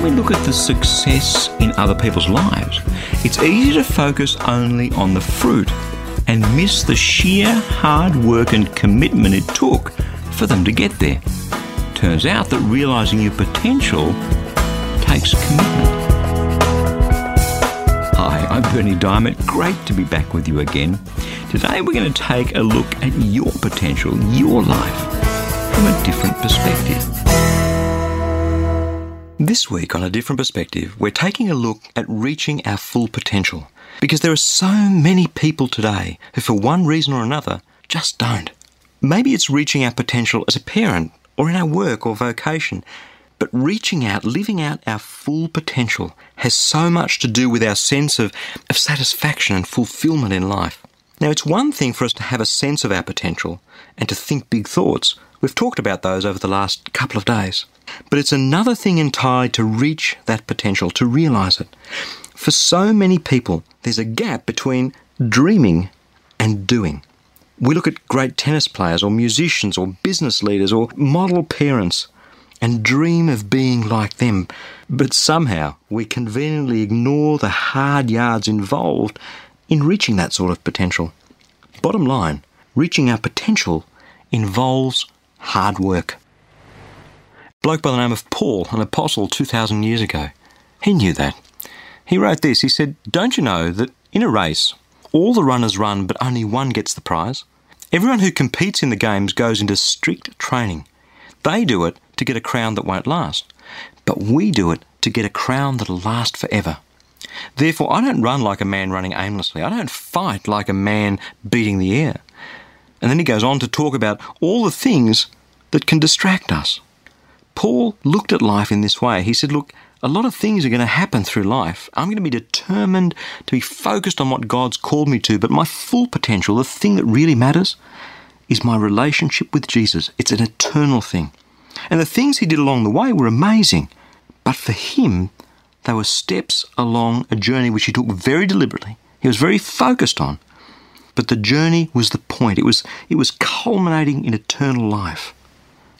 When we look at the success in other people's lives, it's easy to focus only on the fruit and miss the sheer hard work and commitment it took for them to get there. Turns out that realizing your potential takes commitment. Hi, I'm Berni Dymet. Great to be back with you again. Today we're going to take a look at your potential, your life, from a different perspective. This week, on a different perspective, we're taking a look at reaching our full potential. Because there are so many people today who, for one reason or another, just don't. Maybe it's reaching our potential as a parent or in our work or vocation. But reaching out, living out our full potential has so much to do with our sense of, of satisfaction and fulfillment in life. Now, it's one thing for us to have a sense of our potential and to think big thoughts. We've talked about those over the last couple of days. But it's another thing entirely to reach that potential, to realize it. For so many people, there's a gap between dreaming and doing. We look at great tennis players or musicians or business leaders or model parents and dream of being like them, but somehow we conveniently ignore the hard yards involved in reaching that sort of potential. Bottom line, reaching our potential involves hard work. Bloke by the name of Paul, an apostle 2,000 years ago, he knew that. He wrote this He said, Don't you know that in a race, all the runners run, but only one gets the prize? Everyone who competes in the games goes into strict training. They do it to get a crown that won't last, but we do it to get a crown that'll last forever. Therefore, I don't run like a man running aimlessly. I don't fight like a man beating the air. And then he goes on to talk about all the things that can distract us. Paul looked at life in this way. He said, Look, a lot of things are going to happen through life. I'm going to be determined to be focused on what God's called me to, but my full potential, the thing that really matters, is my relationship with Jesus. It's an eternal thing. And the things he did along the way were amazing. But for him, they were steps along a journey which he took very deliberately. He was very focused on. But the journey was the point. It was, it was culminating in eternal life.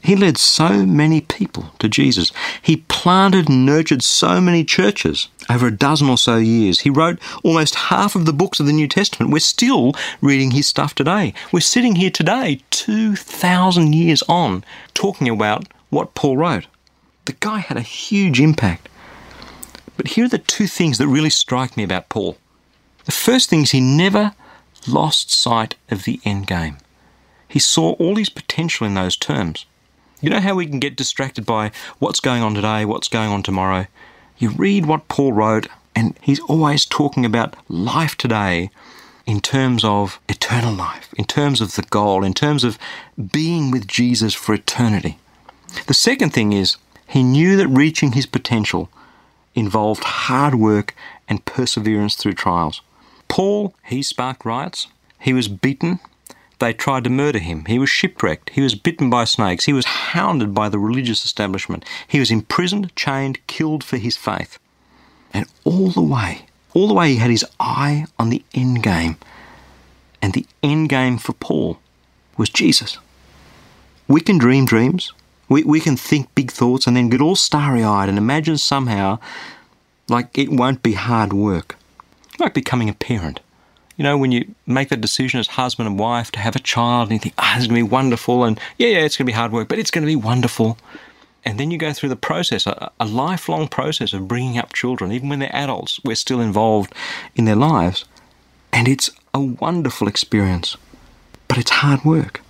He led so many people to Jesus. He planted and nurtured so many churches over a dozen or so years. He wrote almost half of the books of the New Testament. We're still reading his stuff today. We're sitting here today, 2,000 years on, talking about what Paul wrote. The guy had a huge impact. But here are the two things that really strike me about Paul. The first thing is he never lost sight of the end game. He saw all his potential in those terms. You know how we can get distracted by what's going on today, what's going on tomorrow? You read what Paul wrote, and he's always talking about life today in terms of eternal life, in terms of the goal, in terms of being with Jesus for eternity. The second thing is he knew that reaching his potential involved hard work and perseverance through trials. Paul, he sparked riots. He was beaten. They tried to murder him. He was shipwrecked. He was bitten by snakes. He was hounded by the religious establishment. He was imprisoned, chained, killed for his faith. And all the way, all the way, he had his eye on the end game. And the end game for Paul was Jesus. We can dream dreams. We, we can think big thoughts and then get all starry eyed and imagine somehow like it won't be hard work like becoming a parent. You know, when you make that decision as husband and wife to have a child and you think, ah, oh, it's going to be wonderful, and yeah, yeah, it's going to be hard work, but it's going to be wonderful. And then you go through the process, a, a lifelong process of bringing up children. Even when they're adults, we're still involved in their lives. And it's a wonderful experience, but it's hard work.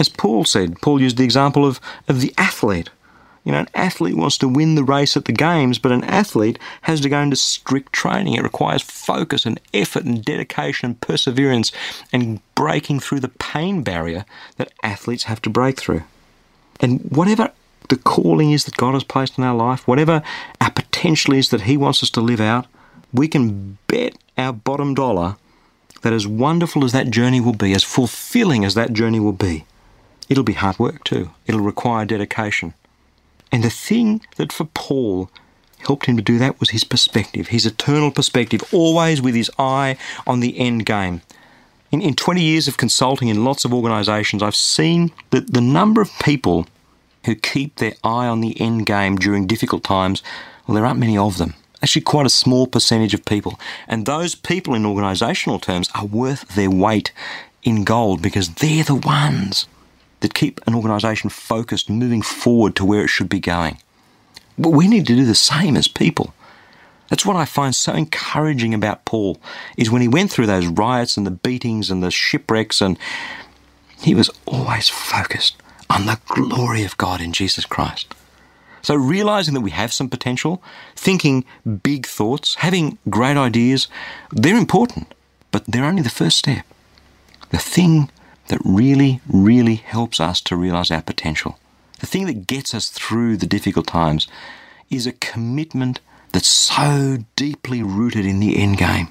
As Paul said, Paul used the example of, of the athlete you know, an athlete wants to win the race at the games, but an athlete has to go into strict training. It requires focus and effort and dedication and perseverance and breaking through the pain barrier that athletes have to break through. And whatever the calling is that God has placed in our life, whatever our potential is that He wants us to live out, we can bet our bottom dollar that as wonderful as that journey will be, as fulfilling as that journey will be, it'll be hard work too. It'll require dedication. And the thing that for Paul helped him to do that was his perspective, his eternal perspective, always with his eye on the end game. In, in 20 years of consulting in lots of organisations, I've seen that the number of people who keep their eye on the end game during difficult times, well, there aren't many of them. Actually, quite a small percentage of people. And those people, in organisational terms, are worth their weight in gold because they're the ones that keep an organisation focused, moving forward to where it should be going. But we need to do the same as people. That's what I find so encouraging about Paul is when he went through those riots and the beatings and the shipwrecks and he was always focused on the glory of God in Jesus Christ. So realizing that we have some potential, thinking big thoughts, having great ideas, they're important, but they're only the first step. The thing that really, really helps us to realize our potential, the thing that gets us through the difficult times, is a commitment that's so deeply rooted in the end game,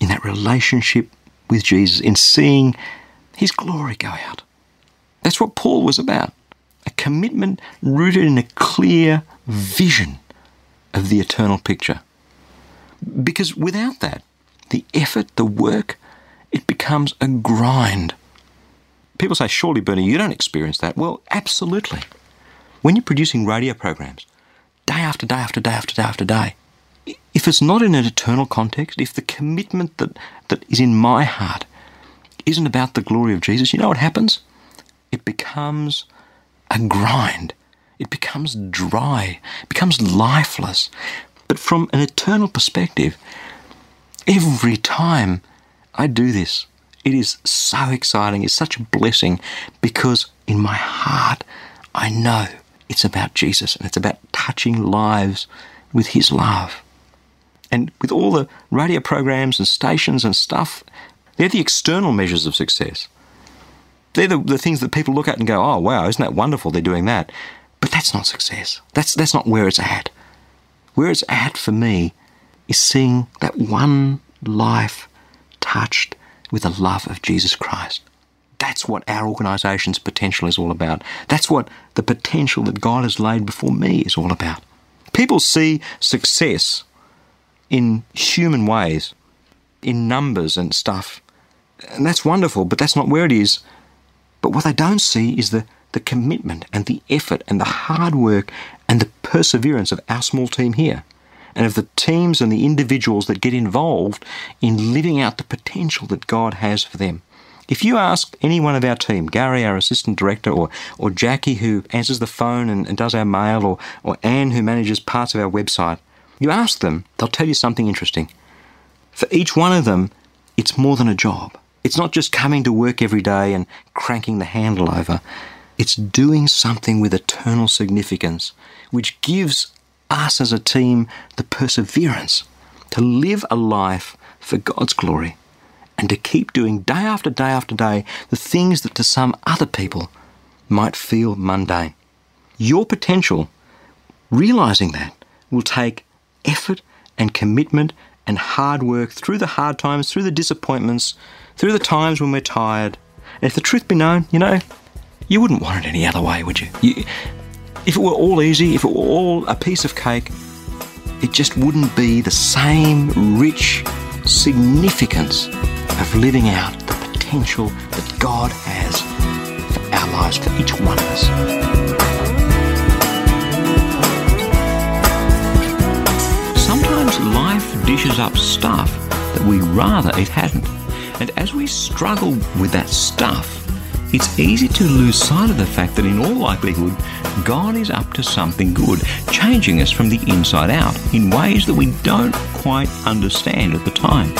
in that relationship with Jesus, in seeing his glory go out. That's what Paul was about a commitment rooted in a clear vision of the eternal picture. Because without that, the effort, the work, it becomes a grind. People say, surely, Berni, you don't experience that. Well, absolutely. When you're producing radio programs, day after day after day after day after day, if it's not in an eternal context, if the commitment that, that is in my heart isn't about the glory of Jesus, you know what happens? It becomes a grind. It becomes dry, it becomes lifeless. But from an eternal perspective, every time I do this, it is so exciting. It's such a blessing because in my heart, I know it's about Jesus and it's about touching lives with His love. And with all the radio programs and stations and stuff, they're the external measures of success. They're the, the things that people look at and go, oh, wow, isn't that wonderful? They're doing that. But that's not success. That's, that's not where it's at. Where it's at for me is seeing that one life touched with the love of Jesus Christ. That's what our organisation's potential is all about. That's what the potential that God has laid before me is all about. People see success in human ways, in numbers and stuff. And that's wonderful, but that's not where it is. But what they don't see is the, the commitment and the effort and the hard work and the perseverance of our small team here and of the teams and the individuals that get involved in living out the potential that God has for them. If you ask any one of our team, Gary, our assistant director, or, or Jackie, who answers the phone and, and does our mail, or, or Anne, who manages parts of our website, you ask them, they'll tell you something interesting. For each one of them, it's more than a job. It's not just coming to work every day and cranking the handle over. It's doing something with eternal significance, which gives us as a team the perseverance to live a life for God's glory and to keep doing day after day after day the things that to some other people might feel mundane. Your potential, realizing that, will take effort and commitment and hard work through the hard times, through the disappointments, through the times when we're tired. And if the truth be known, you know, you wouldn't want it any other way, would you? you? If it were all easy, if it were all a piece of cake, it just wouldn't be the same rich significance of living out the potential that God has for our lives, for each one of us. Sometimes life dishes up stuff that we rather it hadn't. And as we struggle with that stuff, it's easy to lose sight of the fact that in all likelihood, God is up to something good, changing us from the inside out in ways that we don't quite understand at the time.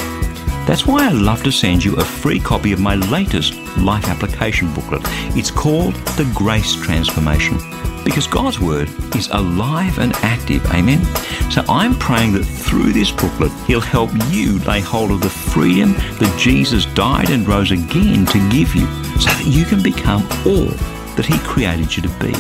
That's why I love to send you a free copy of my latest life application booklet. It's called The Grace Transformation because God's Word is alive and active. Amen. So I'm praying that through this booklet, He'll help you lay hold of the freedom that Jesus died and rose again to give you so that you can become all that He created you to be.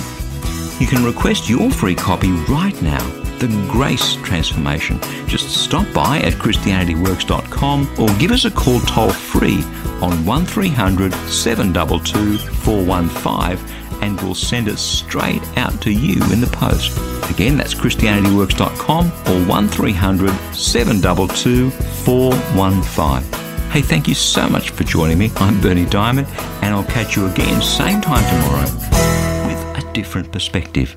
You can request your free copy right now. The Grace Transformation. Just stop by at ChristianityWorks.com or give us a call toll free on 1300 722 415 and we'll send it straight out to you in the post. Again, that's ChristianityWorks.com or 1300 722 415. Hey, thank you so much for joining me. I'm Berni Dymet, and I'll catch you again same time tomorrow with a different perspective.